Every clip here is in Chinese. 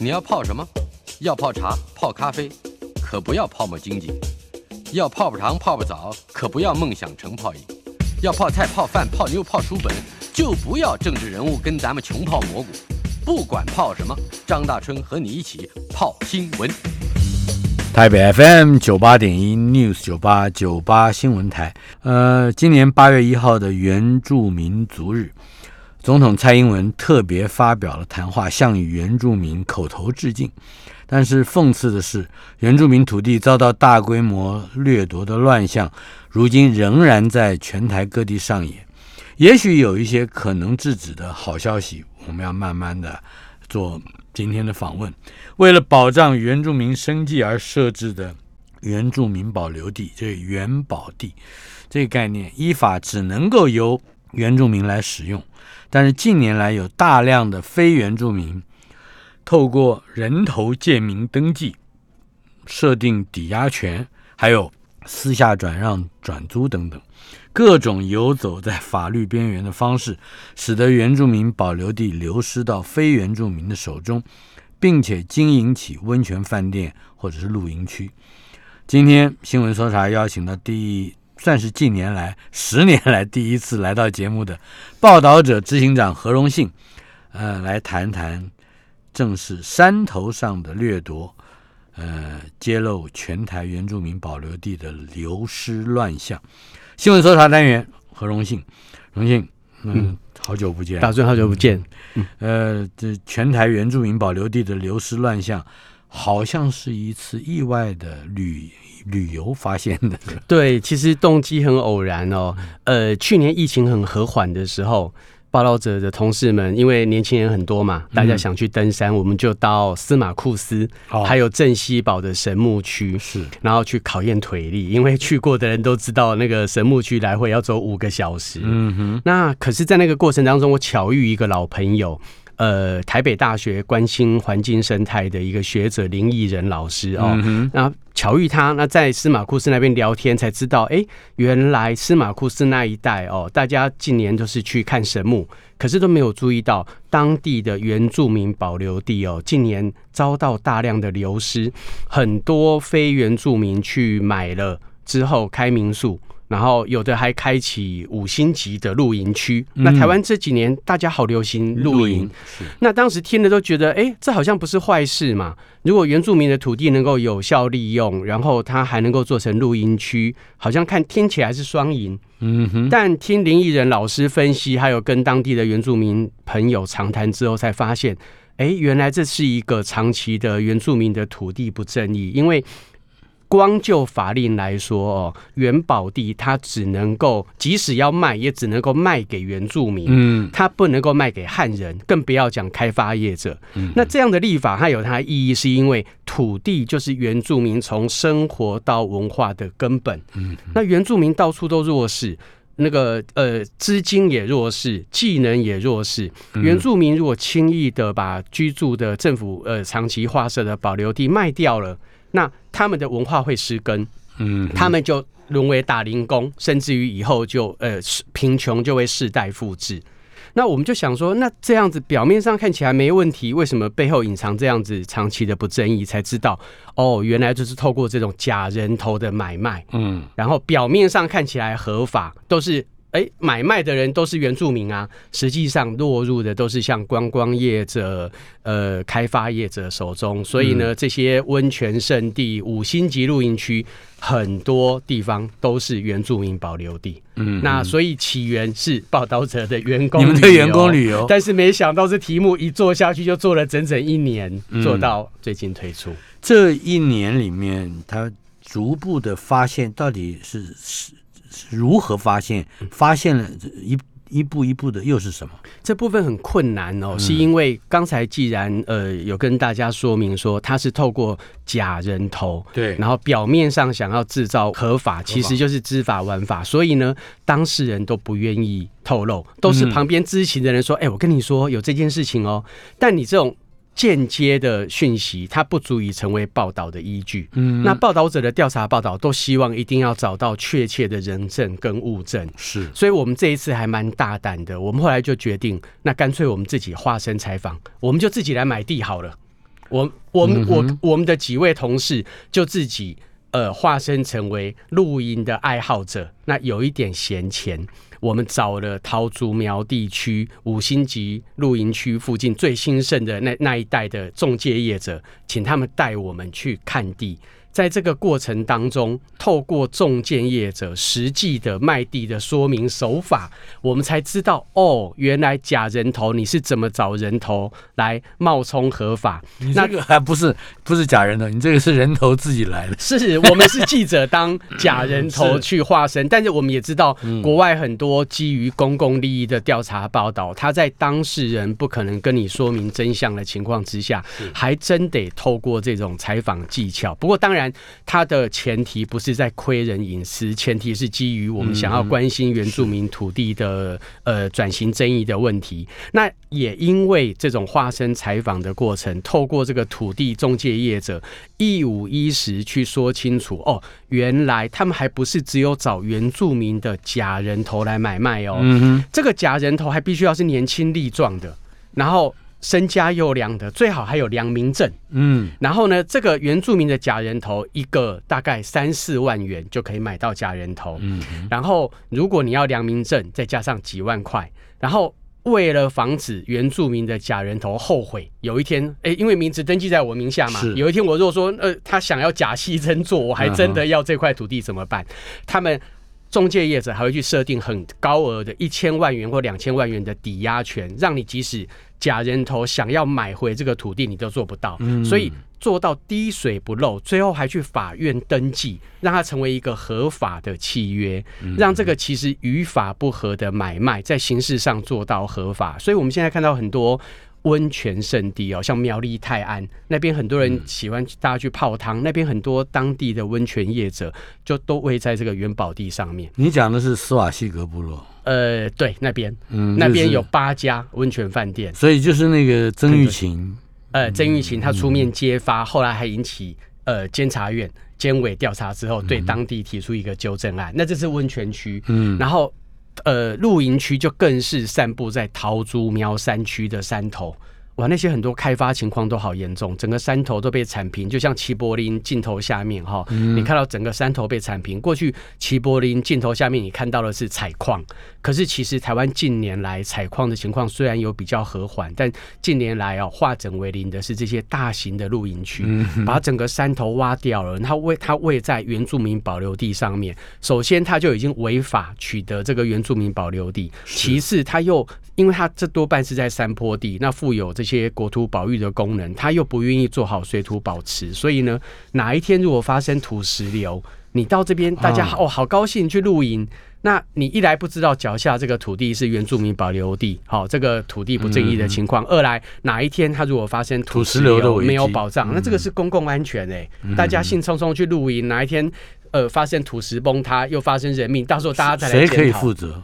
你要泡什么？要泡茶、泡咖啡，可不要泡沫经济；要泡泡糖、泡泡澡，可不要梦想成泡影；要泡菜、泡饭、泡妞、泡书本，就不要政治人物跟咱们穷泡蘑菇。不管泡什么，张大春和你一起泡新闻。台北 FM 九八点一 News 九八九八新闻台。呃，今年八月一号的原住民族日，总统蔡英文特别发表了谈话，向原住民口头致敬。但是讽刺的是，原住民土地遭到大规模掠夺的乱象，如今仍然在全台各地上演。也许有一些可能制止的好消息，我们要慢慢的做今天的访问。为了保障原住民生计而设置的原住民保留地，这原保地这个概念，依法只能够由原住民来使用。但是近年来有大量的非原住民。透过人头建名登记、设定抵押权，还有私下转让、转租等等，各种游走在法律边缘的方式，使得原住民保留地流失到非原住民的手中，并且经营起温泉饭店或者是露营区。今天新闻搜查邀请到第，算是近年来十年来第一次来到节目的报道者执行长何荣信，呃，来谈谈。正是山头上的掠夺，呃，揭露全台原住民保留地的流失乱象。新闻搜查单元，何荣信，荣信，嗯，好久不见，大尊好久不见。呃，这全台原住民保留地的流失乱象，好像是一次意外的旅旅游发现的。对，其实动机很偶然哦。呃，去年疫情很和缓的时候。报道者的同事们，因为年轻人很多嘛，大家想去登山，我们就到司马库斯，还有镇西堡的神木区，是，然后去考验腿力，因为去过的人都知道，那个神木区来回要走五个小时。嗯哼，那可是，在那个过程当中，我巧遇一个老朋友。呃，台北大学关心环境生态的一个学者林义仁老师哦，那巧遇他，那在司马库斯那边聊天，才知道，哎，原来司马库斯那一带哦，大家近年都是去看神木，可是都没有注意到当地的原住民保留地哦，近年遭到大量的流失，很多非原住民去买了之后开民宿。然后有的还开启五星级的露营区。那台湾这几年大家好流行露营，那当时听了都觉得，哎，这好像不是坏事嘛。如果原住民的土地能够有效利用，然后它还能够做成露营区，好像看听起来是双赢。嗯哼。但听林义仁老师分析，还有跟当地的原住民朋友长谈之后，才发现，哎，原来这是一个长期的原住民的土地不正义，因为。光就法令来说，哦，原宝地它只能够，即使要卖，也只能够卖给原住民，嗯，它不能够卖给汉人，更不要讲开发业者。嗯那这样的立法，它有它的意义，是因为土地就是原住民从生活到文化的根本。嗯，那原住民到处都弱势，那个呃，资金也弱势，技能也弱势。原住民如果轻易的把居住的政府呃长期划设的保留地卖掉了。那他们的文化会失根，嗯，他们就沦为打零工，甚至于以后就呃贫穷就会世代复制。那我们就想说，那这样子表面上看起来没问题，为什么背后隐藏这样子长期的不正义？才知道哦，原来就是透过这种假人头的买卖，嗯，然后表面上看起来合法，都是。哎，买卖的人都是原住民啊，实际上落入的都是像观光业者、呃开发业者手中。所以呢，这些温泉圣地、五星级露营区，很多地方都是原住民保留地。嗯，那所以起源是报道者的员工，你们的员工旅游。但是没想到这题目一做下去，就做了整整一年，做到最近推出。这一年里面，他逐步的发现到底是是。如何发现？发现了一一步一步的又是什么？这部分很困难哦，是因为刚才既然呃有跟大家说明说，他是透过假人头，对，然后表面上想要制造合法，其实就是知法玩法，所以呢，当事人都不愿意透露，都是旁边知情的人说，哎，我跟你说有这件事情哦，但你这种。间接的讯息，它不足以成为报道的依据。嗯，那报道者的调查报道都希望一定要找到确切的人证跟物证。是，所以我们这一次还蛮大胆的。我们后来就决定，那干脆我们自己化身采访，我们就自己来买地好了。我我们我我们的几位同事就自己呃化身成为露营的爱好者，那有一点闲钱。我们找了桃竹苗地区五星级露营区附近最兴盛的那那一带的中介业者，请他们带我们去看地。在这个过程当中，透过中建业者实际的卖地的说明手法，我们才知道哦，原来假人头你是怎么找人头来冒充合法？你这个还不是不是假人头，你这个是人头自己来的。是我们是记者当假人头去化身，但是我们也知道，国外很多基于公共利益的调查报道，他在当事人不可能跟你说明真相的情况之下，还真得透过这种采访技巧。不过当然。它的前提不是在窥人隐私，前提是基于我们想要关心原住民土地的呃转型争议的问题。那也因为这种化身采访的过程，透过这个土地中介业者一五一十去说清楚哦，原来他们还不是只有找原住民的假人头来买卖哦，嗯这个假人头还必须要是年轻力壮的，然后。身家又良的，最好还有良民证。嗯，然后呢，这个原住民的假人头一个大概三四万元就可以买到假人头。嗯，然后如果你要良民证，再加上几万块。然后为了防止原住民的假人头后悔，有一天，哎，因为名字登记在我名下嘛，有一天我如果说，呃，他想要假戏真做，我还真的要这块土地怎么办？他们。中介业者还会去设定很高额的一千万元或两千万元的抵押权，让你即使假人头想要买回这个土地，你都做不到。所以做到滴水不漏，最后还去法院登记，让它成为一个合法的契约，让这个其实与法不合的买卖在形式上做到合法。所以我们现在看到很多。温泉圣地哦，像苗栗泰安那边，很多人喜欢大家去泡汤。那边很多当地的温泉业者就都会在这个元宝地上面。你讲的是斯瓦西格部落？呃，对，那边，嗯，那边有八家温泉饭店。所以就是那个曾玉琴，呃，曾玉琴她出面揭发，后来还引起呃监察院监委调查之后，对当地提出一个纠正案。那这是温泉区，嗯，然后。呃，露营区就更是散布在桃竹苗山区的山头。哇，那些很多开发情况都好严重，整个山头都被铲平，就像齐柏林镜头下面哈，你看到整个山头被铲平。过去齐柏林镜头下面你看到的是采矿，可是其实台湾近年来采矿的情况虽然有比较和缓，但近年来哦化整为零的是这些大型的露营区，把整个山头挖掉了。它位它位在原住民保留地上面，首先它就已经违法取得这个原住民保留地，其次它又因为它这多半是在山坡地，那富有这。些国土保育的功能，它又不愿意做好水土保持，所以呢，哪一天如果发生土石流，你到这边，大家哦好高兴去露营，那你一来不知道脚下这个土地是原住民保留地，好，这个土地不正义的情况；二来哪一天它如果发生土石流没有保障，那这个是公共安全哎，大家兴冲冲去露营，哪一天呃发生土石崩塌，又发生人命，到时候大家再来谁可以负责？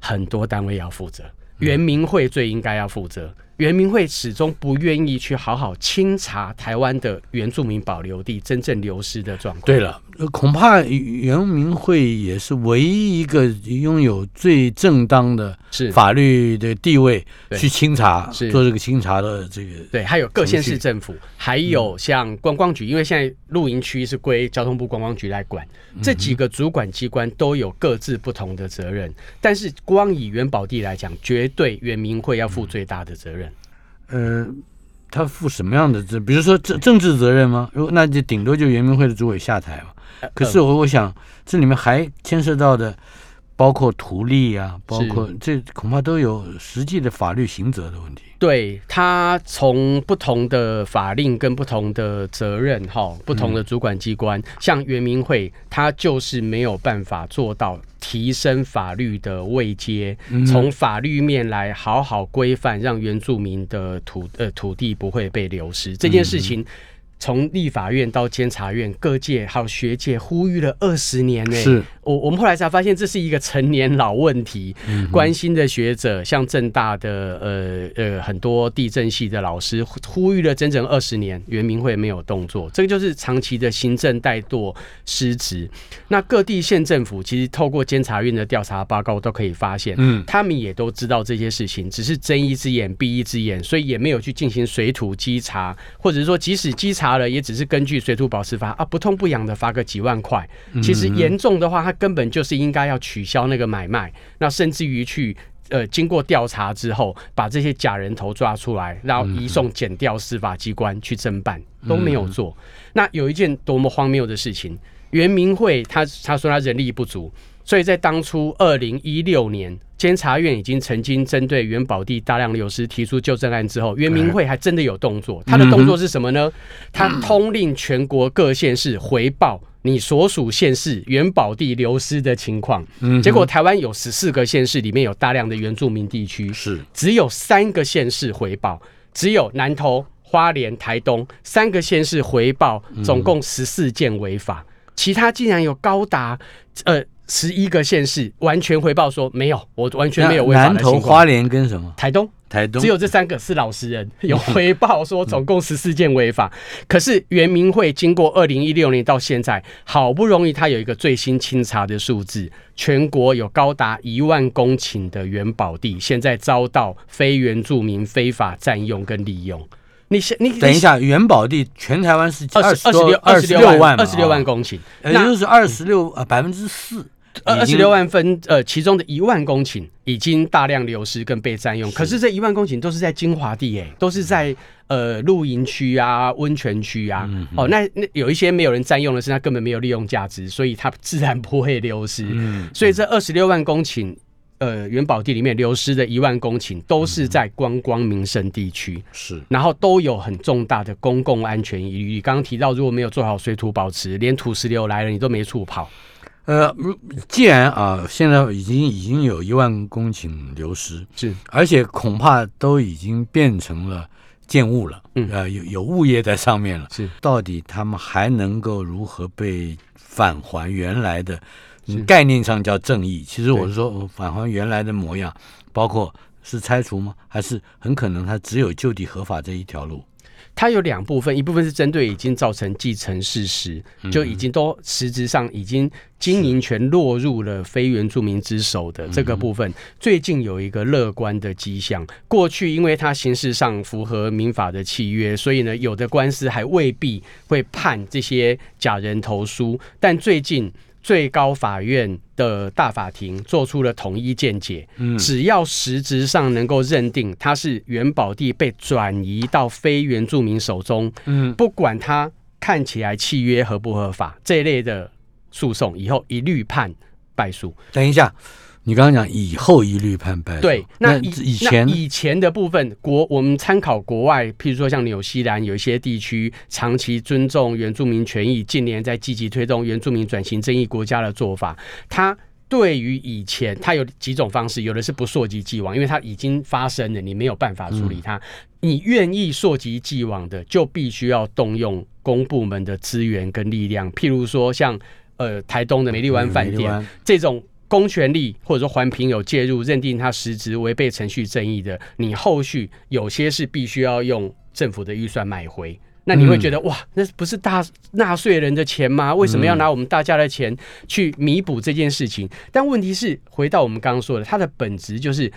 很多单位要负责，圆明会最应该要负责。原民会始终不愿意去好好清查台湾的原住民保留地真正流失的状况。对了，恐怕原民会也是唯一一个拥有最正当的法律的地位去清查，做这个清查的这个。对，还有各县市政府，还有像观光局，因为现在露营区是归交通部观光局来管，这几个主管机关都有各自不同的责任。但是光以原保地来讲，绝对原民会要负最大的责任。呃，他负什么样的责？比如说政政治责任吗？如果那就顶多就圆明会的主委下台嘛。可是我我想这里面还牵涉到的。包括图利啊，包括这恐怕都有实际的法律刑责的问题。对他从不同的法令跟不同的责任哈，不同的主管机关，像圆明会，他就是没有办法做到提升法律的位阶，从法律面来好好规范，让原住民的土呃土地不会被流失这件事情。从立法院到监察院，各界还有学界呼吁了二十年呢。是我我们后来才发现，这是一个成年老问题。嗯关心的学者，像正大的呃呃很多地震系的老师，呼吁了整整二十年，圆明会没有动作，这个就是长期的行政怠惰失职。那各地县政府其实透过监察院的调查报告都可以发现，嗯，他们也都知道这些事情，只是睁一只眼闭一只眼，所以也没有去进行水土稽查，或者是说即使稽查了，也只是根据水土保持法啊不痛不痒的罚个几万块。其实严重的话，他根本就是应该要取消那个买卖，那甚至于去呃经过调查之后，把这些假人头抓出来，然后移送检调司法机关去侦办，都没有做。那有一件多么荒谬的事情，袁明会他他说他人力不足。所以在当初二零一六年，监察院已经曾经针对元宝地大量流失提出纠正案之后，袁明会还真的有动作。他的动作是什么呢？他通令全国各县市回报你所属县市元宝地流失的情况。结果台湾有十四个县市里面有大量的原住民地区，是只有三个县市回报，只有南投、花莲、台东三个县市回报，总共十四件违法，其他竟然有高达呃。十一个县市完全回报说没有，我完全没有违法南投、花莲跟什么？台东，台东只有这三个是老实人有回报说总共十四件违法。可是原民会经过二零一六年到现在，好不容易他有一个最新清查的数字，全国有高达一万公顷的元宝地，现在遭到非原住民非法占用跟利用。你先，你等一下，元宝地全台湾是二十二十六二十六万二十六万公顷，也就是二十六呃百分之四。二十六万分，呃，其中的一万公顷已经大量流失跟被占用。可是这一万公顷都是在精华地，哎，都是在呃露营区啊、温泉区啊。哦，那那有一些没有人占用的是，它根本没有利用价值，所以它自然不会流失。嗯所以这二十六万公顷，呃，元宝地里面流失的一万公顷，都是在观光民生地区。是，然后都有很重大的公共安全疑虑。刚刚提到，如果没有做好水土保持，连土石流来了，你都没处跑。呃，既然啊，现在已经已经有一万公顷流失，是，而且恐怕都已经变成了建物了，嗯，呃，有有物业在上面了，是，到底他们还能够如何被返还原来的概念上叫正义？其实我是说返还原来的模样，包括是拆除吗？还是很可能它只有就地合法这一条路？它有两部分，一部分是针对已经造成继承事实，就已经都实质上已经经营权落入了非原住民之手的这个部分，最近有一个乐观的迹象。过去因为它形式上符合民法的契约，所以呢，有的官司还未必会判这些假人投书，但最近。最高法院的大法庭做出了统一见解，只要实质上能够认定它是元宝地被转移到非原住民手中，嗯，不管它看起来契约合不合法，这一类的诉讼以后一律判败诉。等一下。你刚刚讲以后一律判败对，那以以前以前的部分国，我们参考国外，譬如说像纽西兰有一些地区长期尊重原住民权益，近年在积极推动原住民转型正义国家的做法，它对于以前它有几种方式，有的是不溯及既往，因为它已经发生了，你没有办法处理它。你愿意溯及既往的，就必须要动用公部门的资源跟力量，譬如说像呃台东的美丽湾饭店这种。公权力或者说环评有介入，认定他实质违背程序正义的，你后续有些是必须要用政府的预算买回。那你会觉得哇，那不是大纳税人的钱吗？为什么要拿我们大家的钱去弥补这件事情？但问题是，回到我们刚刚说的，它的本质就是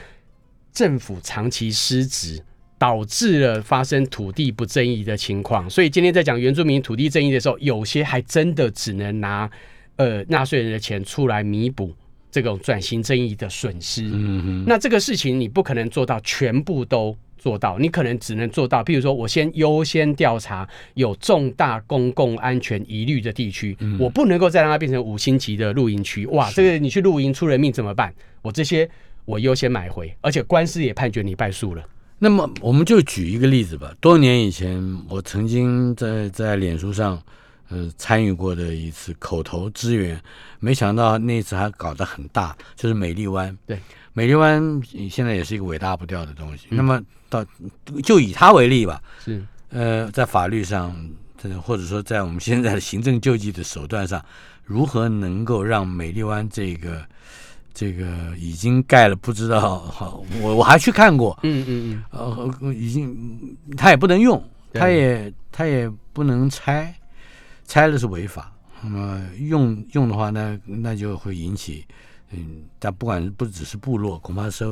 政府长期失职，导致了发生土地不正义的情况。所以今天在讲原住民土地正义的时候，有些还真的只能拿呃纳税人的钱出来弥补。这种转型正义的损失，嗯那这个事情你不可能做到全部都做到，你可能只能做到，譬如说我先优先调查有重大公共安全疑虑的地区，我不能够再让它变成五星级的露营区。哇，这个你去露营出人命怎么办？我这些我优先买回，而且官司也判决你败诉了。那么我们就举一个例子吧，多年以前我曾经在在脸书上。呃，参与过的一次口头支援，没想到那次还搞得很大，就是美丽湾。对，美丽湾现在也是一个伟大不掉的东西。那么到就以它为例吧，是。呃，在法律上这或者说在我们现在的行政救济的手段上，如何能够让美丽湾这个这个已经盖了不知道好，我我还去看过，嗯嗯嗯。呃，已经它也不能用，对。它也它也不能拆，拆了是违法。那么用用的话呢，那就会引起，嗯，但不管不只是部落，恐怕是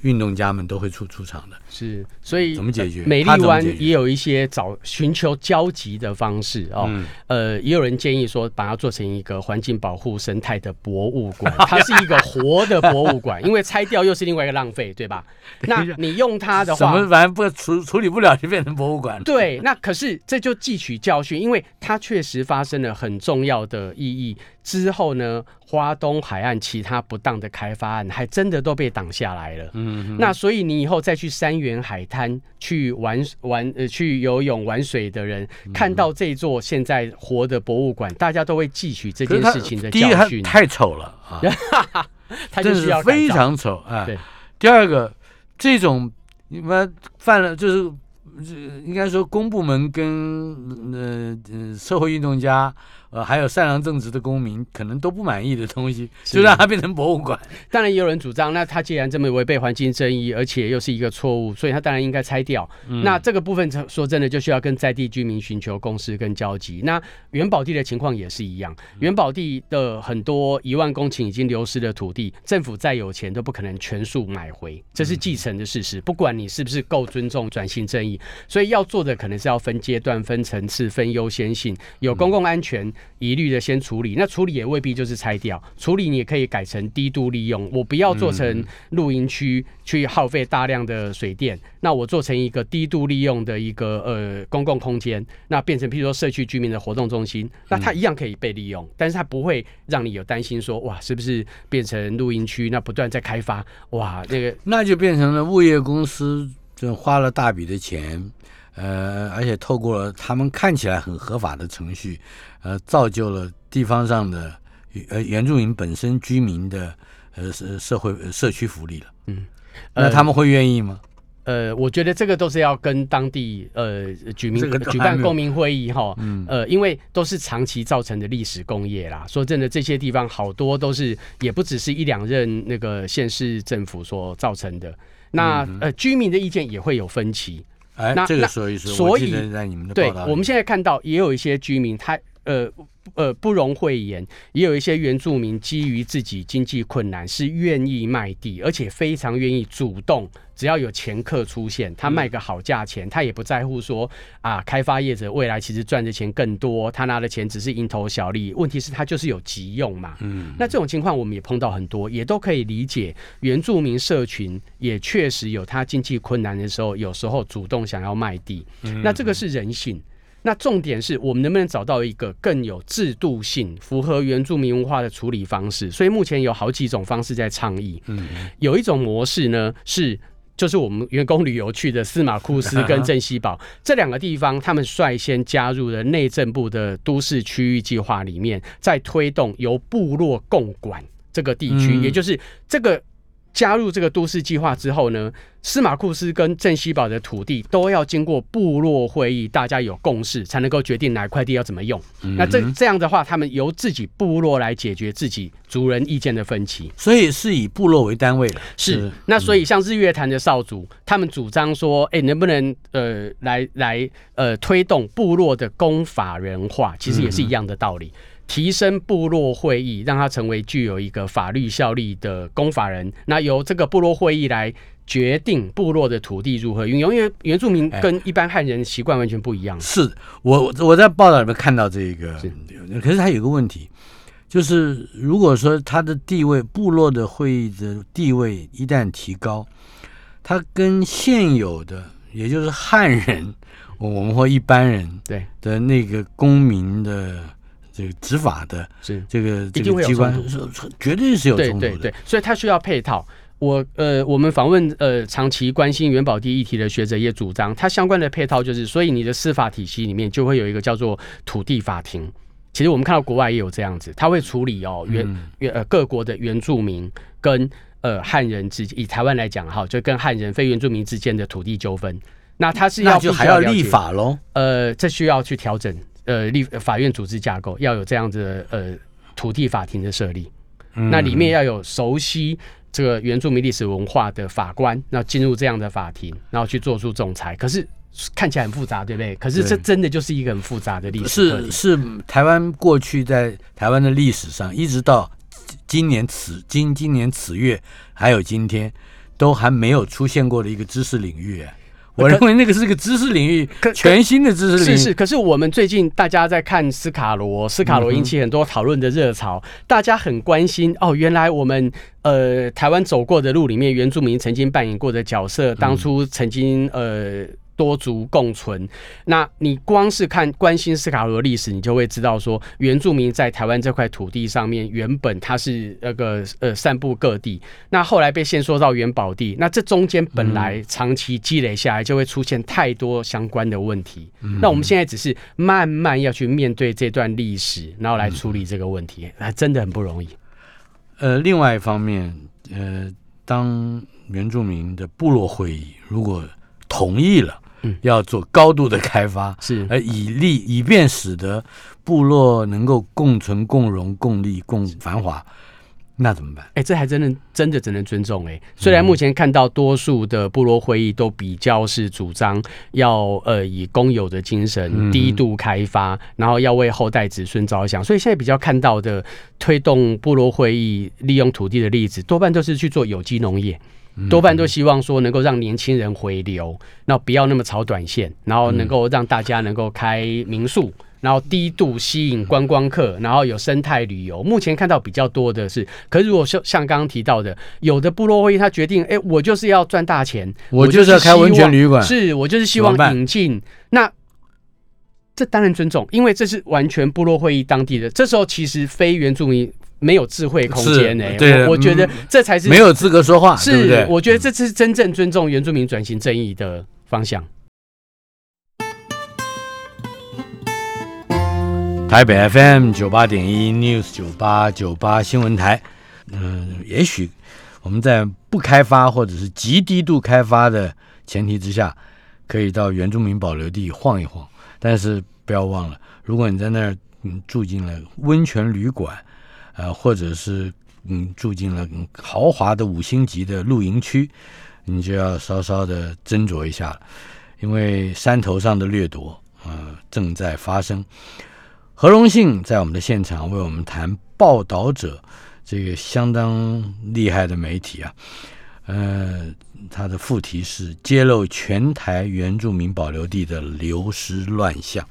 运动家们都会出出场的。是，所以怎么解决呃美丽湾也有一些找寻求交集的方式哦。嗯呃，也有人建议说，把它做成一个环境保护生态的博物馆，它是一个活的博物馆，因为拆掉又是另外一个浪费，对吧？那你用它的话什么，反正不处处理不了，就变成博物馆了。对，那可是这就汲取教训，因为它确实发生了很重要的意义。之后呢，花东海岸其他不当的开发案，还真的都被挡下来了。嗯，那所以你以后再去三元海滩去玩玩呃去游泳玩水的人，嗯看到这座现在活的博物馆，大家都会记取这件事情的第一它教训，太丑了啊，他就真是需要非常丑啊。对第二个，这种你们犯了就是。这应该说，公部门跟呃呃社会运动家，呃还有善良正直的公民，可能都不满意的东西，就让它变成博物馆。当然也有人主张，那他既然这么违背环境正义，而且又是一个错误，所以他当然应该拆掉。嗯那这个部分说真的，就需要跟在地居民寻求共识跟交集。那元宝地的情况也是一样，元宝地的很多一万公顷已经流失的土地，政府再有钱都不可能全数买回，这是继承的事实。不管你是不是够尊重转型正义，所以要做的可能是要分阶段、分层次、分优先性，有公共安全疑虑的先处理。那处理也未必就是拆掉，处理你也可以改成低度利用，我不要做成露营区去耗费大量的水电，那我做成一个低度利用的一个呃公共空间，那变成譬如说社区居民的活动中心，那它一样可以被利用，但是它不会让你有担心说哇是不是变成露营区，那不断在开发，哇那个那就变成了物业公司就花了大笔的钱，呃，而且透过了他们看起来很合法的程序，呃，造就了地方上的呃原住民本身居民的呃社社会呃社区福利了。嗯，那他们会愿意吗？呃，我觉得这个都是要跟当地呃举民举办公民会议哈，嗯呃，因为都是长期造成的历史工业啦。说真的，这些地方好多都是也不只是一两任那个县市政府所造成的。那、呃，居民的意见也会有分歧。哎那，那这个说一说，所以在你们的对我们现在看到也有一些居民他呃。呃，不容讳言，也有一些原住民基于自己经济困难，是愿意卖地，而且非常愿意主动，只要有前客出现，他卖个好价钱，他也不在乎说啊，开发业者未来其实赚的钱更多，他拿的钱只是蝇头小利。问题是，他就是有急用嘛。嗯，那这种情况我们也碰到很多，也都可以理解。原住民社群也确实有他经济困难的时候，有时候主动想要卖地，那这个是人性。那重点是我们能不能找到一个更有制度性、符合原住民文化的处理方式？所以目前有好几种方式在倡议。嗯，有一种模式呢是。就是我们员工旅游去的司马库斯跟镇西堡这两个地方，他们率先加入了内政部的都市区域计划里面，在推动由部落共管这个地区，嗯也就是这个加入这个都市计划之后呢，司马库斯跟镇西堡的土地都要经过部落会议，大家有共识才能够决定哪块地要怎么用。那这这样的话，他们由自己部落来解决自己族人意见的分歧。所以是以部落为单位的，是，那所以像日月潭的少主，他们主张说，哎、能不能呃来来呃推动部落的公法人化，其实也是一样的道理。提升部落会议，让它成为具有一个法律效力的公法人。那由这个部落会议来决定部落的土地如何运用，因为原住民跟一般汉人习惯完全不一样。是我我在报道里面看到这个是，可是他有个问题，就是如果说他的地位，部落的会议的地位一旦提高，他跟现有的，也就是汉人，我我们或一般人对，的那个公民的这个执法的是。这个这个机关是是绝对是有冲突的，对对对，所以它需要配套。我呃，我们访问呃长期关心元宝地议题的学者也主张，它相关的配套就是，所以你的司法体系里面就会有一个叫做土地法庭。其实我们看到国外也有这样子，他会处理哦原嗯原呃各国的原住民跟呃汉人之以台湾来讲哈，就跟汉人非原住民之间的土地纠纷。那他是要那就还要立法喽。呃，这需要去调整呃立法院组织架构，要有这样子的呃土地法庭的设立，那里面要有熟悉这个原住民历史文化的法官，那进入这样的法庭，然后去做出仲裁。可是看起来很复杂，对不对？可是这真的就是一个很复杂的历史是是台湾过去在台湾的历史上，一直到今年此今今年此月，还有今天，都还没有出现过的一个知识领域。哎我认为那个是个知识领域，全新的知识领域。是是，可是我们最近大家在看斯卡罗，斯卡罗引起很多讨论的热潮，大家很关心哦，原来我们呃台湾走过的路里面，原住民曾经扮演过的角色，当初曾经呃。多族共存，那你光是看关心斯卡罗的历史，你就会知道说，原住民在台湾这块土地上面，原本它是那个呃散布各地，那后来被限缩到元宝地，那这中间本来长期积累下来，就会出现太多相关的问题。那我们现在只是慢慢要去面对这段历史，然后来处理这个问题，还真的很不容易。呃，另外一方面，呃，当原住民的部落会议如果同意了，嗯。要做高度的开发，是。而以利以便使得部落能够共存、共荣、共利、共繁华，那怎么办？哎、这还真的真的只能尊重哎、虽然目前看到多数的部落会议都比较是主张要呃以公有的精神低度开发，然后要为后代子孙着想，所以现在比较看到的推动部落会议利用土地的例子，多半都是去做有机农业。多半都希望说能够让年轻人回流，那不要那么炒短线，然后能够让大家能够开民宿，然后低度吸引观光客，然后有生态旅游。目前看到比较多的是，可是如果像像刚刚提到的，有的部落会议他决定，哎，我就是要赚大钱，我就是要开温泉旅馆是我就是希望引进那。这当然尊重，因为这是完全部落会议当地的。这时候其实非原住民没有智慧空间呢、是对我我觉得嗯这才是没有资格说话，是对？我觉得这是真正尊重原住民转型正义的方向。台北 FM 九八点一 News 九八九八新闻台，嗯、也许我们在不开发或者是极低度开发的前提之下，可以到原住民保留地晃一晃。但是不要忘了，如果你在那儿嗯住进了温泉旅馆，呃，或者是嗯住进了豪华的五星级的露营区，你就要稍稍的斟酌一下了，因为山头上的掠夺，呃，正在发生。何荣幸在我们的现场为我们谈报道者这个相当厉害的媒体啊，呃，他的副题是揭露全台原住民保留地的流失乱象。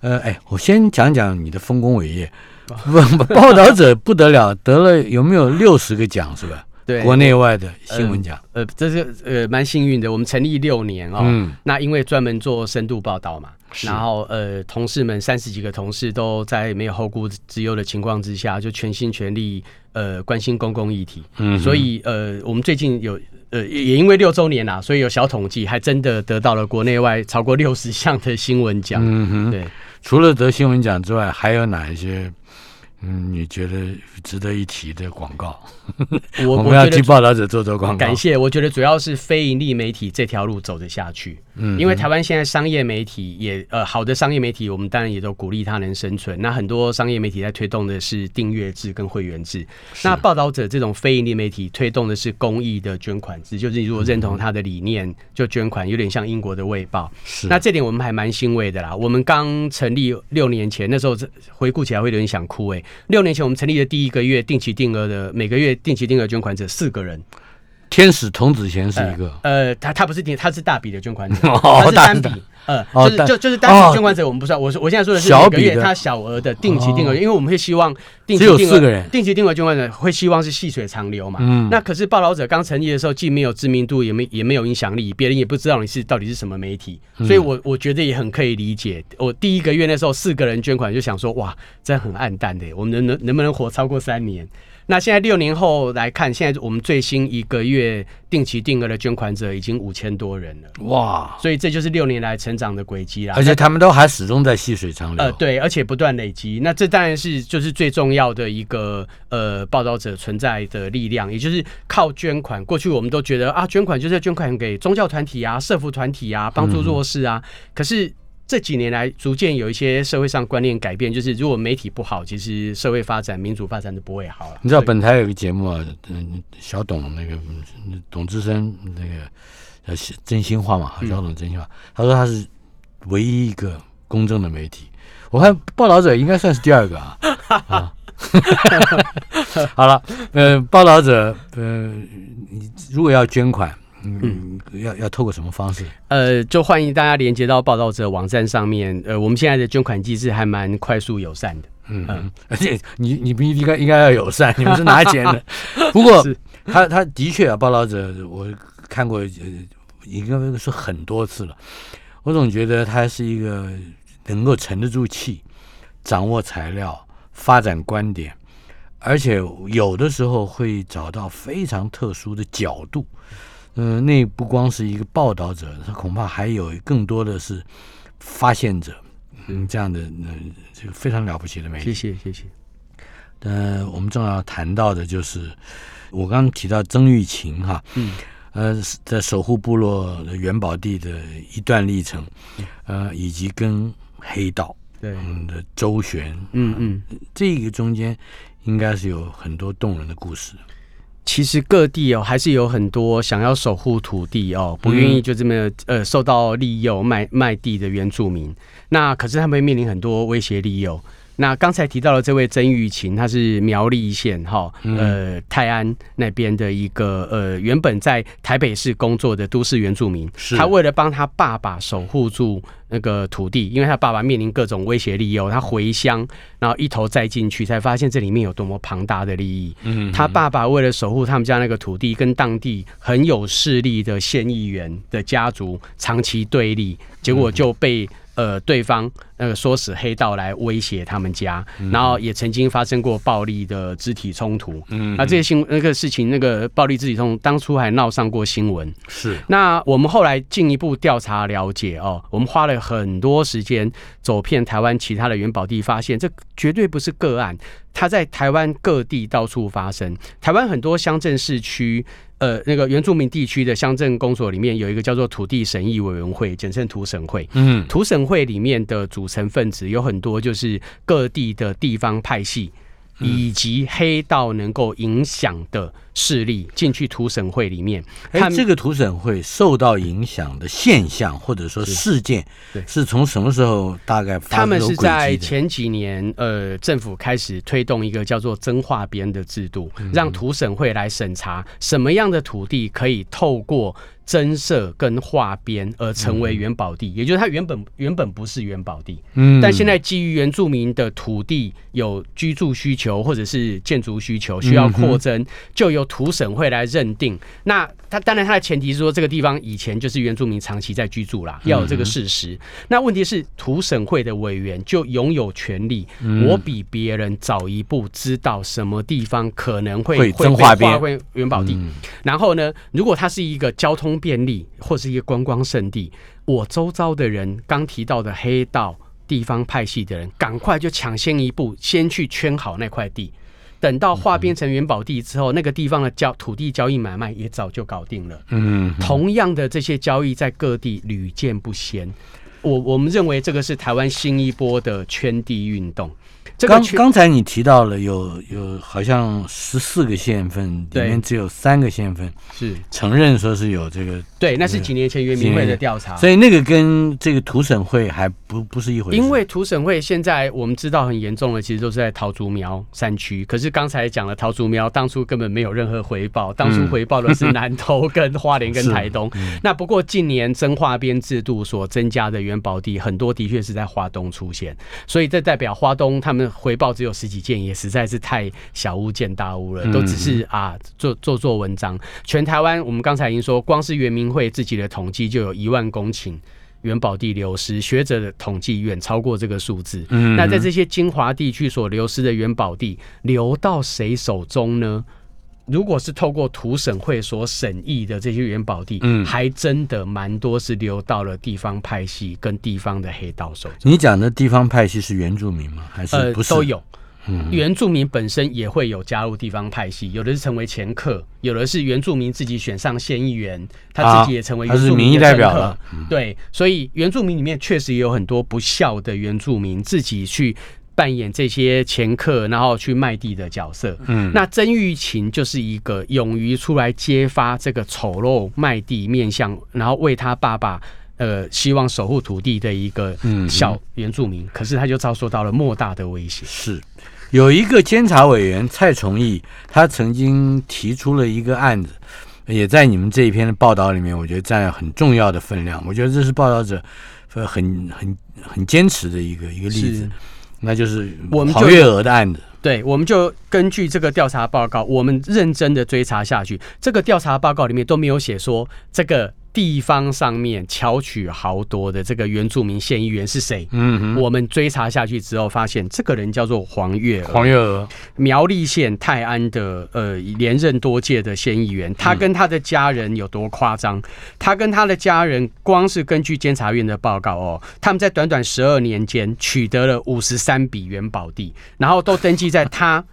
呃，哎，我先讲讲你的丰功伟业。不，报道者不得了，得了有没有六十个奖是吧？对国内外的新闻奖。呃，这是呃蛮幸运的，我们成立六年哦，嗯那因为专门做深度报道嘛，然后呃同事们三十几个同事都在没有后顾之忧的情况之下，就全心全力呃关心公共议题，嗯所以呃我们最近有。呃，也也因为六周年啦，所以有小统计，还真的得到了国内外超过六十项的新闻奖。嗯哼，对，除了得新闻奖之外，还有哪一些嗯你觉得值得一提的广告？我 我们要替报道者做做广告。感谢，我觉得主要是非盈利媒体这条路走得下去。嗯因为台湾现在商业媒体也呃好的商业媒体，我们当然也都鼓励它能生存。那很多商业媒体在推动的是订阅制跟会员制，那报道者这种非盈利媒体推动的是公益的捐款制，就是你如果认同他的理念就捐款，有点像英国的卫报。是那这点我们还蛮欣慰的啦。我们刚成立六年前，那时候这回顾起来会有点想哭诶、六年前我们成立的第一个月定期定额的每个月定期定额捐款者四个人，天使童子贤是一个，呃，他他不是定，他是大笔的捐款者，是单笔，呃，就是就就是单笔捐款者，我们不知道。我说我现在说的是小月他小额的定期定额，哦因为我们会希望定只有期定额四个人定期定额捐款者会希望是细水长流嘛。嗯那可是报道者刚成立的时候，既没有知名度，也没也没有影响力，别人也不知道你是到底是什么媒体，嗯所以我我觉得也很可以理解。我第一个月那时候四个人捐款，就想说哇，这很暗淡的，我们能能能不能活超过三年？那现在六年后来看，现在我们最新一个月定期定额的捐款者已经五千多人了，哇！所以这就是六年来成长的轨迹啦。而且他们都还始终在细水长流。呃，对，而且不断累积，那这当然是就是最重要的一个呃报道者存在的力量，也就是靠捐款。过去我们都觉得啊，捐款就是要捐款给宗教团体啊、社服团体啊，帮助弱势啊。可是这几年来逐渐有一些社会上观念改变，就是如果媒体不好，其实社会发展、民主发展就不会好了。你知道本台有个节目啊，嗯，小董那个董志生那个呃真心话嘛，小董真心话，他说他是唯一一个公正的媒体。我看报道者应该算是第二个啊。啊，好了，呃，报道者，呃，你如果要捐款。嗯，要要透过什么方式？呃，就欢迎大家连接到报道者网站上面。呃，我们现在的捐款机制还蛮快速友善的。嗯，而且你你不应该应该要友善，你们是拿钱的。不过他他的确啊，报道者我看过，呃，应该说很多次了。我总觉得他是一个能够沉得住气、掌握材料、发展观点，而且有的时候会找到非常特殊的角度。呃，那不光是一个报道者，他恐怕还有更多的是发现者，嗯，这样的，嗯，这个非常了不起的。谢谢，谢谢。呃，我们正要谈到的就是我刚刚提到曾玉琴哈，嗯，呃，在守护部落的元宝地的一段历程，呃，以及跟黑道对的周旋，嗯嗯，这个中间应该是有很多动人的故事。其实各地哦，还是有很多想要守护土地哦，不愿意就这么呃受到利诱卖卖地的原住民。那可是他们面临很多威胁利诱。那刚才提到了这位曾玉琴，他是苗栗县哈呃泰安那边的一个呃原本在台北市工作的都市原住民，他为了帮他爸爸守护住那个土地，因为他爸爸面临各种威胁利诱，他回乡，然后一头栽进去，才发现这里面有多么庞大的利益。嗯，他爸爸为了守护他们家那个土地，跟当地很有势力的县议员的家族长期对立，结果就被。呃，对方那个唆使黑道来威胁他们家，然后也曾经发生过暴力的肢体冲突。嗯，那这些新那个事情，那个暴力肢体冲突当初还闹上过新闻。是。那我们后来进一步调查了解哦，我们花了很多时间走遍台湾其他的元宝地，发现这绝对不是个案，它在台湾各地到处发生。台湾很多乡镇市区。呃，那个原住民地区的乡镇公所里面有一个叫做土地审议委员会，简称土审会。嗯，土审会里面的组成分子有很多，就是各地的地方派系。以及黑道能够影响的势力进去土审会里面，哎，这个土审会受到影响的现象或者说事件，是从什么时候大概？他们是在前几年，呃，政府开始推动一个叫做增化编的制度，让土审会来审查什么样的土地可以透过。增设跟划边而成为元宝地，也就是它原本原本不是元宝地，嗯，但现在基于原住民的土地有居住需求或者是建筑需求需要扩增，就由土审会来认定。那它当然它的前提是说这个地方以前就是原住民长期在居住啦，要有这个事实。那问题是土审会的委员就拥有权利，我比别人早一步知道什么地方可能会会增划边元宝地，然后呢，如果它是一个交通。便利或是一个观光胜地，我周遭的人刚提到的黑道地方派系的人，赶快就抢先一步，先去圈好那块地，等到划变成元宝地之后，那个地方的交土地交易买卖也早就搞定了。嗯，同样的这些交易在各地屡见不鲜。我我们认为这个是台湾新一波的圈地运动。刚刚才你提到了有有好像十四个县份里面只有三个县份是承认说是有这个对，那是几年前原民会的调查，所以那个跟这个土审会还不不是一回事。因为土审会现在我们知道很严重的，其实都是在桃竹苗山区。可是刚才讲了桃竹苗当初根本没有任何回报，当初回报的是南投跟花莲跟台东。那不过近年增划编制度所增加的元宝地很多的确是在花东出现，所以这代表花东他们。回报只有十几件，也实在是太小巫见大巫了。都只是啊，做做做文章。全台湾，我们刚才已经说，光是圆明会自己的统计就有一万公顷元宝地流失，学者的统计远超过这个数字。嗯，那在这些精华地区所流失的元宝地，流到谁手中呢？如果是透过土审会所审议的这些元宝地，嗯，还真的蛮多是流到了地方派系跟地方的黑道手。你讲的地方派系是原住民吗？还是不是都有？原住民本身也会有加入地方派系，有的是成为前客，有的是原住民自己选上县议员，他自己也成为原住民代表了。对，所以原住民里面确实也有很多不孝的原住民，自己去扮演这些前客，然后去卖地的角色。嗯，那曾玉琴就是一个勇于出来揭发这个丑陋卖地面相，然后为他爸爸。呃，希望守护土地的一个小原住民，可是他就遭受到了莫大的威胁。是，有一个监察委员蔡崇义，他曾经提出了一个案子，也在你们这一篇的报道里面，我觉得占了很重要的分量。我觉得这是报道者很很很坚持的一个一个例子，那就是我们黄月娥的案子。对，我们就根据这个调查报告，我们认真的追查下去。这个调查报告里面都没有写说这个。地方上面巧取豪夺的这个原住民县议员是谁？嗯，我们追查下去之后，发现这个人叫做黄月黄月娥，苗栗县泰安的呃连任多届的县议员。他跟他的家人有多夸张？他跟他的家人，光是根据监察院的报告哦，他们在短短十二年间取得了五十三笔元宝地，然后都登记在他。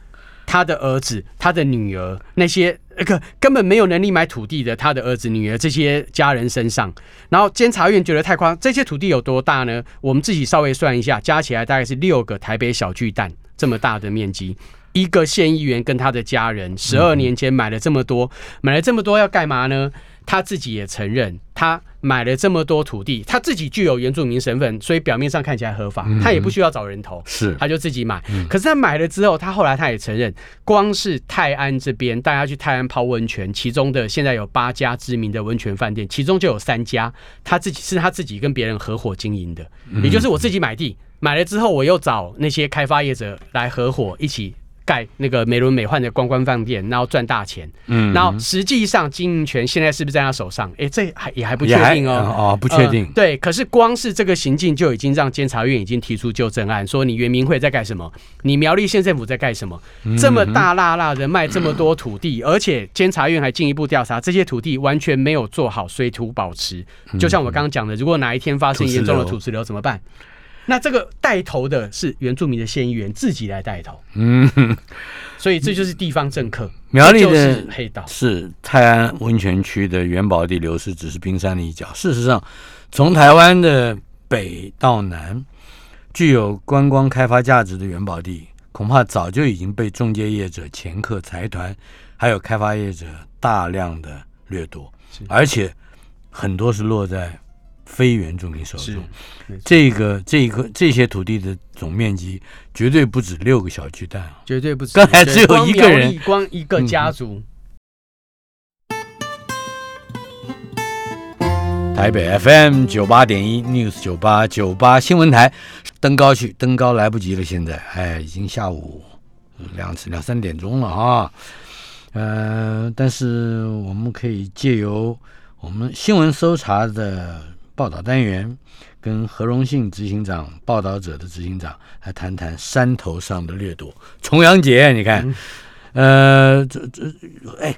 他的儿子、他的女儿，那些那个根本没有能力买土地的，他的儿子、女儿这些家人身上，然后监察院觉得太夸张，这些土地有多大呢？我们自己稍微算一下，加起来大概是六个台北小巨蛋这么大的面积。一个县议员跟他的家人，十二年前买了这么多，买了这么多要干嘛呢？他自己也承认，他买了这么多土地，他自己具有原住民身份，所以表面上看起来合法，他也不需要找人头，是他就自己买。可是他买了之后，他后来他也承认，光是泰安这边，大家去泰安泡温泉，其中的现在有八家知名的温泉饭店，其中就有三家他自己是他自己跟别人合伙经营的，也就是我自己买地买了之后，我又找那些开发业者来合伙一起。盖那个美轮美奂的观光饭店，然后赚大钱。嗯，然后实际上经营权现在是不是在他手上？哎，这还也还不确定哦。哦，不确定。对，可是光是这个行径就已经让监察院已经提出纠正案，说你原民会在干什么？你苗栗县政府在干什么？这么大辣辣的卖这么多土地，而且监察院还进一步调查，这些土地完全没有做好水土保持。就像我刚刚讲的，如果哪一天发生严重的土石流怎么办？那这个带头的是原住民的县议员自己来带头，嗯，所以这就是地方政客。苗栗的黑道是泰安温泉区的元宝地流失，只是冰山的一角。事实上，从台湾的北到南，具有观光开发价值的元宝地，恐怕早就已经被中介业者、掮客、财团，还有开发业者大量的掠夺，而且很多是落在。非原住民手中，这个这个这些土地的总面积绝对不止六个小巨蛋啊，绝对不止。刚才只有一个人，光一个家族。台北 FM 九八点一 News 九八九八新闻台，登高去，登高来不及了。现在，哎，已经下午两两三点钟了啊。呃，但是我们可以借由我们新闻搜查的。报道单元跟何荣信执行长、报道者的执行长来谈谈山头上的掠夺。重阳节，你看，呃，这这，哎，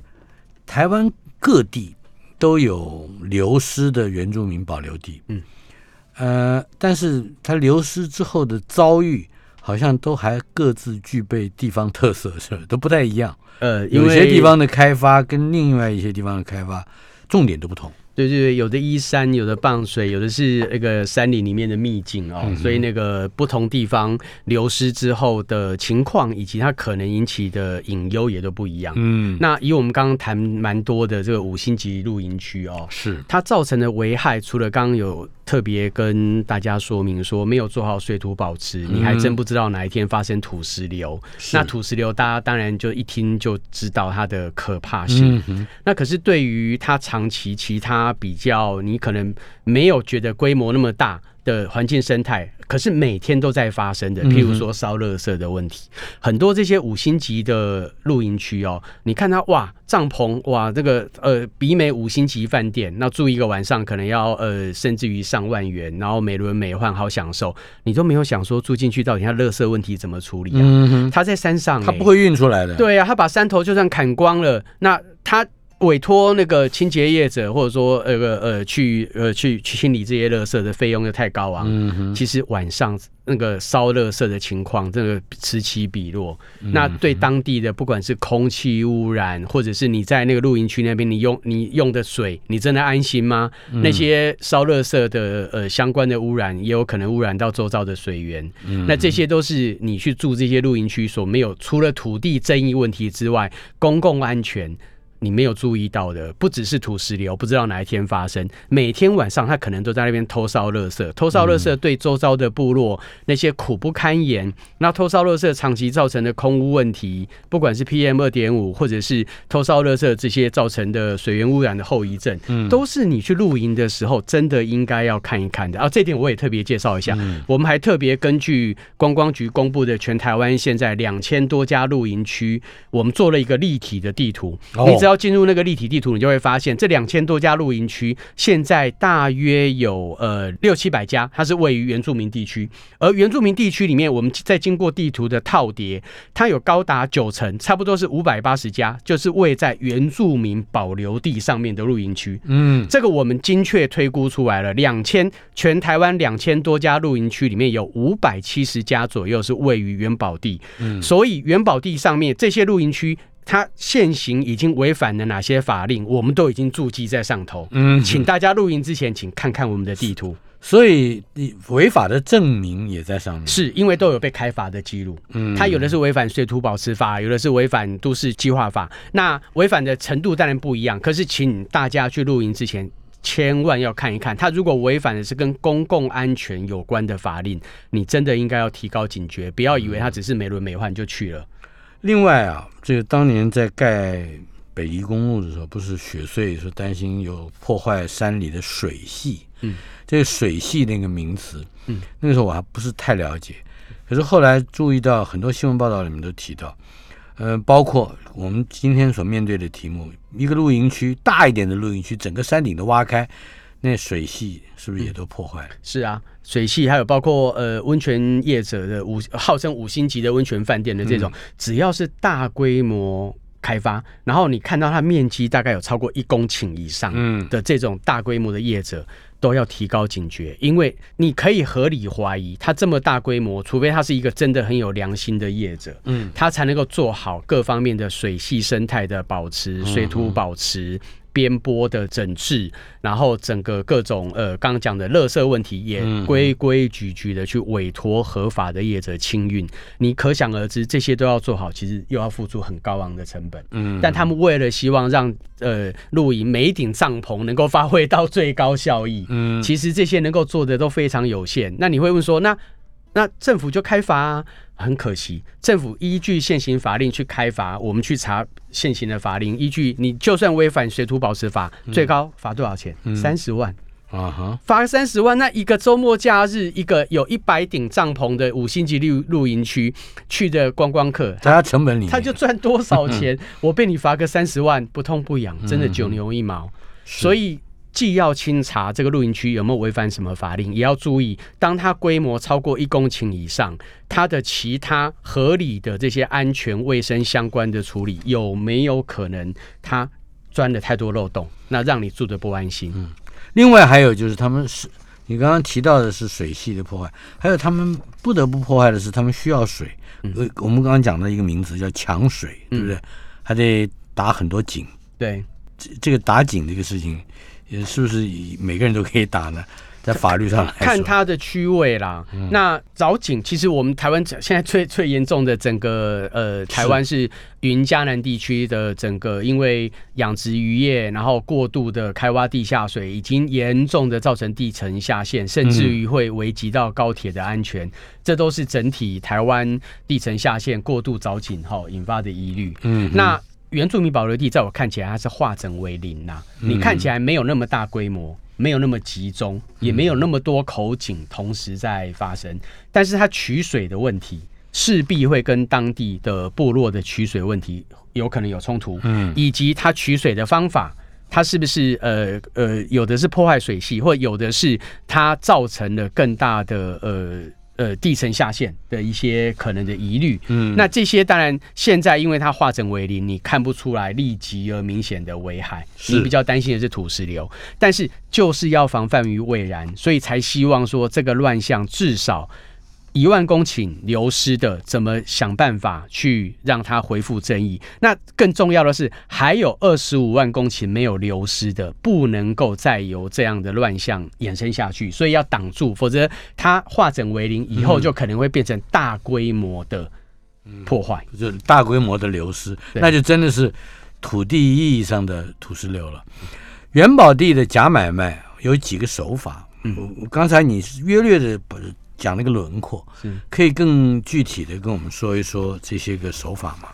台湾各地都有流失的原住民保留地，嗯，呃，但是它流失之后的遭遇，好像都还各自具备地方特色，是吧？都不太一样。呃，有些地方的开发跟另外一些地方的开发重点都不同。对对对，有的依山，有的傍水，有的是那个山林里面的秘境哦，所以那个不同地方流失之后的情况，以及它可能引起的隐忧也都不一样。嗯，那以我们刚刚谈蛮多的这个五星级露营区哦，是它造成的危害，除了刚刚有。特别跟大家说明说，没有做好水土保持，你还真不知道哪一天发生土石流。那土石流，大家当然就一听就知道它的可怕性。那可是对于它长期其他比较，你可能没有觉得规模那么大。的环境生态，可是每天都在发生的，譬如说烧垃圾的问题，很多这些五星级的露营区哦，你看它哇，帐篷哇，这个呃，比美五星级饭店，那住一个晚上可能要呃，甚至于上万元，然后美轮美奂，好享受，你都没有想说住进去到底它垃圾问题怎么处理啊？嗯它在山上，它不会运出来的。对啊，它把山头就算砍光了，那它。委托那个清洁业者，或者说呃呃去呃去去清理这些垃圾的费用又太高昂。嗯哼，其实晚上那个烧垃圾的情况，这个此起彼落。那对当地的不管是空气污染，或者是你在那个露营区那边，你用你用的水，你真的安心吗？那些烧垃圾的呃相关的污染，也有可能污染到周遭的水源。那这些都是你去住这些露营区所没有，除了土地争议问题之外，公共安全。你没有注意到的，不只是土石流，不知道哪一天发生。每天晚上，他可能都在那边偷烧垃圾，偷烧垃圾对周遭的部落那些苦不堪言。那偷烧垃圾长期造成的空污问题，不管是 PM 二点五，或者是偷烧垃圾这些造成的水源污染的后遗症，嗯都是你去露营的时候真的应该要看一看的。啊，这点我也特别介绍一下。我们还特别根据观光局公布的全台湾现在两千多家露营区，我们做了一个立体的地图。你只要要进入那个立体地图，你就会发现这两千多家露营区，现在大约有呃六七百家，它是位于原住民地区。而原住民地区里面，我们在经过地图的套叠，它有高达九成，差不多是五百八十家，就是位在原住民保留地上面的露营区。嗯，这个我们精确推估出来了，两千全台湾两千多家露营区里面有五百七十家左右是位于原保地。嗯，所以原保地上面这些露营区。它现行已经违反了哪些法令？我们都已经注记在上头。嗯，请大家录音之前，请看看我们的地图。所以，你违法的证明也在上面，是因为都有被开罚的记录。嗯，他有的是违反水土保持法，有的是违反都市计划法。那违反的程度当然不一样。可是，请大家去露营之前，千万要看一看。他如果违反的是跟公共安全有关的法令，你真的应该要提高警觉，不要以为他只是美轮美奂就去了。另外啊，这个当年在盖北宜公路的时候，不是雪隧，说担心有破坏山里的水系。嗯，这个水系那个名词，嗯，那个时候我还不是太了解。可是后来注意到很多新闻报道里面都提到，呃，包括我们今天所面对的题目，一个露营区大一点的露营区，整个山顶都挖开，那水系是不是也都破坏了？是啊。水系还有包括呃温泉业者的五号称五星级的温泉饭店的这种，只要是大规模开发，然后你看到它面积大概有超过一公顷以上的这种大规模的业者，都要提高警觉，因为你可以合理怀疑，它这么大规模，除非它是一个真的很有良心的业者，嗯，他才能够做好各方面的水系生态的保持、水土保持。边波的整治，然后整个各种呃，刚刚讲的垃圾问题也规规矩矩的去委托合法的业者清运，你可想而知，这些都要做好，其实又要付出很高昂的成本。嗯，但他们为了希望让呃露营每一顶帐篷能够发挥到最高效益，嗯，其实这些能够做的都非常有限。那你会问说，那那政府就开罚？很可惜，政府依据现行法令去开罚，我们去查现行的法令，依据你就算违反水土保持法，最高罚多少钱？三十万啊哈，罚三十万。那一个周末假日，一个有一百顶帐篷的五星级露露营区去的观光客，在他成本里，他就赚多少钱？我被你罚个三十万，不痛不痒，真的九牛一毛。所以。既要清查这个露营区有没有违反什么法令，也要注意，当它规模超过一公顷以上，它的其他合理的这些安全卫生相关的处理有没有可能它钻了太多漏洞，那让你住的不安心。嗯，另外还有就是他们是，你刚刚提到的是水系的破坏，还有他们不得不破坏的是他们需要水。呃，我们刚刚讲的一个名词叫抢水，对不对？还得打很多井。对，这这个打井这个事情。也是不是以每个人都可以打呢？在法律上来看它的区位啦。那找井，其实我们台湾现在最最严重的整个呃，台湾是云嘉南地区的整个，因为养殖渔业，然后过度的开挖地下水，已经严重的造成地层下陷，甚至于会危及到高铁的安全。这都是整体台湾地层下陷、过度凿井后引发的疑虑。嗯，那。原住民保留地，在我看起来，它是化整为零呐。你看起来没有那么大规模，没有那么集中，也没有那么多口井同时在发生。但是它取水的问题，势必会跟当地的部落的取水问题有可能有冲突。嗯，以及它取水的方法，它是不是呃呃，有的是破坏水系，或有的是它造成了更大的呃。呃地层下陷的一些可能的疑虑。嗯，那这些当然现在因为它化整为零，你看不出来立即而明显的危害，你比较担心的是土石流，但是就是要防范于未然，所以才希望说这个乱象至少。一万公顷流失的，怎么想办法去让它恢复正义？那更重要的是，还有二十五万公顷没有流失的，不能够再由这样的乱象衍生下去，所以要挡住，否则它化整为零以后，就可能会变成大规模的破坏，就大规模的流失，那就真的是土地意义上的土石流了。元宝地的假买卖有几个手法，嗯，刚才你约略的讲那个轮廓，可以更具体的跟我们说一说这些个手法吗？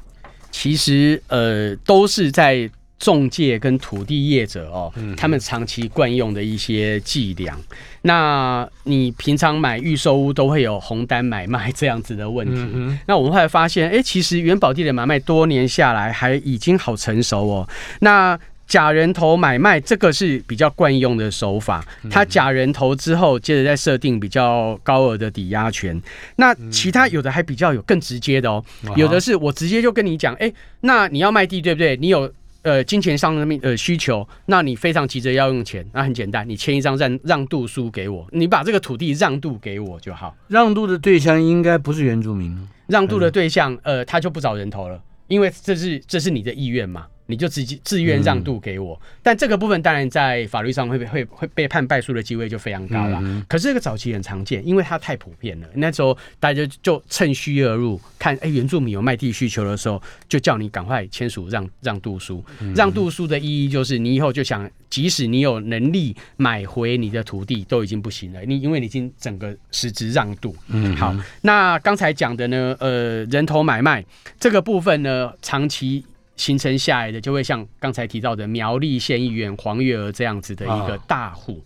其实，呃，都是在中介跟土地业者哦，他们长期惯用的一些伎俩。那你平常买预售屋都会有红单买卖这样子的问题。那我们后来发现，哎，其实元宝地的买卖多年下来还已经好成熟哦。那假人头买卖这个是比较惯用的手法，他假人头之后，接着再设定比较高额的抵押权。那其他有的还比较有更直接的哦，有的是我直接就跟你讲，哎，那你要卖地对不对？你有呃金钱上的呃需求，那你非常急着要用钱，那很简单，你签一张让让渡书给我，你把这个土地让渡给我就好。让渡的对象应该不是原住民，让渡的对象呃他就不找人头了，因为这是这是你的意愿嘛。你就直接自愿让渡给我，但这个部分当然在法律上会会会被判败诉的机会就非常高了。可是这个早期很常见，因为它太普遍了。那时候大家就趁虚而入，看哎原住民有卖地需求的时候，就叫你赶快签署让让渡书。让渡书的意义就是你以后就想，即使你有能力买回你的土地，都已经不行了。你因为你已经整个实质让渡。嗯，好。那刚才讲的呢，呃，人头买卖这个部分呢，长期。形成下来的就会像刚才提到的苗栗县议员黄月娥这样子的一个大户，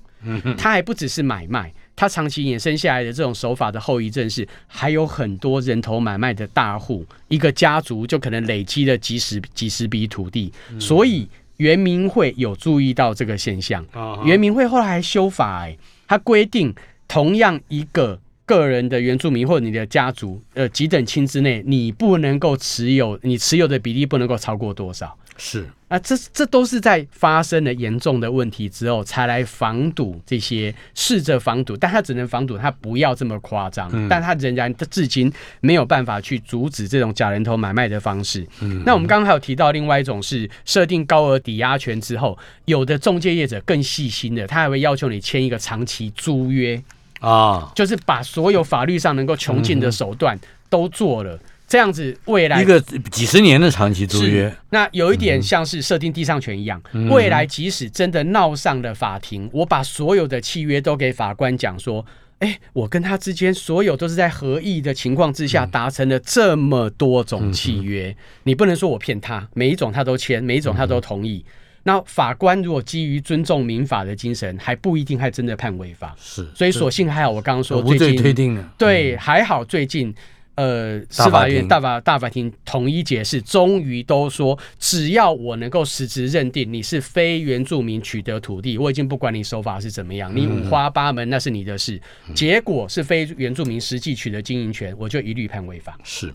他还不只是买卖，他长期衍生下来的这种手法的后遗症是还有很多人头买卖的大户，一个家族就可能累积了几十几十笔土地，所以原民会有注意到这个现象，原民会后来还修法，哎，他规定同样一个。个人的原住民或者你的家族，呃，几等亲之内，你不能够持有，你持有的比例不能够超过多少？是啊，这这都是在发生了严重的问题之后，才来防堵这些，试着防堵，但他只能防堵，他不要这么夸张，但他仍然他至今没有办法去阻止这种假人头买卖的方式。嗯，那我们刚刚还有提到另外一种是设定高额抵押权之后，有的中介业者更细心的，他还会要求你签一个长期租约。啊，就是把所有法律上能够穷尽的手段都做了，这样子未来一个几十年的长期租约，那有一点像是设定地上权一样，未来即使真的闹上了法庭，我把所有的契约都给法官讲说，哎，我跟他之间所有都是在合意的情况之下达成了这么多种契约，你不能说我骗他，每一种他都签，每一种他都同意。那法官如果基于尊重民法的精神，还不一定还真的判违法。是，所以所幸还好，我刚刚说无罪推定了。对，还好最近，呃，司法院大法大法庭统一解释，终于都说，只要我能够实质认定你是非原住民取得土地，我已经不管你手法是怎么样，你五花八门那是你的事。结果是非原住民实际取得经营权，我就一律判违法。是，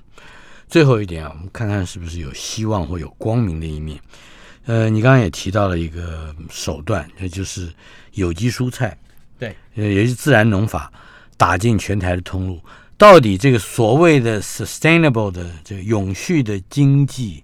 最后一点啊，我们看看是不是有希望或有光明的一面。呃，你刚刚也提到了一个手段，那就是有机蔬菜，对，也是自然农法打进全台的通路。到底这个所谓的 sustainable 的这个永续的经济，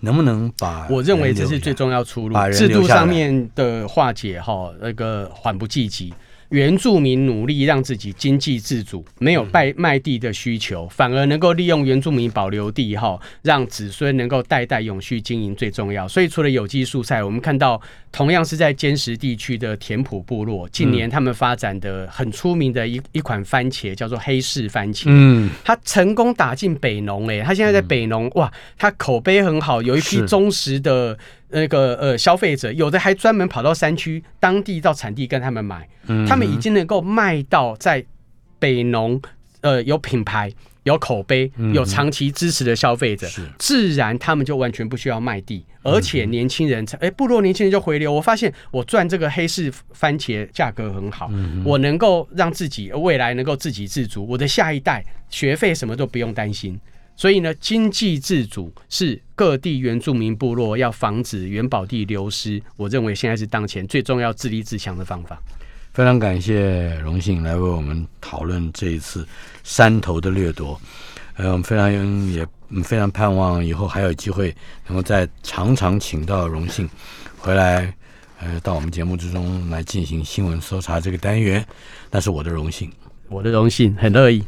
能不能把？我认为这是最重要出路，制度上面的化解哈，那个缓不济急。原住民努力让自己经济自主，没有卖卖地的需求，反而能够利用原住民保留地哈，让子孙能够代代永续经营最重要。所以除了有机蔬菜，我们看到同样是在坚实地区的田埔部落，近年他们发展的很出名的一一款番茄叫做黑市番茄，嗯，它成功打进北农，哎，它现在在北农哇，它口碑很好，有一批忠实的。那个呃，消费者有的还专门跑到山区当地到产地跟他们买，他们已经能够卖到在北农呃有品牌有口碑、有长期支持的消费者，自然他们就完全不需要卖地，而且年轻人，哎，部落年轻人就回流。我发现我赚这个黑市番茄价格很好，我能够让自己未来能够自给自足，我的下一代学费什么都不用担心。所以呢，经济自主是各地原住民部落要防止元宝地流失，我认为现在是当前最重要、自立自强的方法。非常感谢荣幸来为我们讨论这一次山头的掠夺，呃，我们非常也非常盼望以后还有机会能够再常常请到荣幸回来，呃，到我们节目之中来进行新闻搜查这个单元，那是我的荣幸，我的荣幸，很乐意。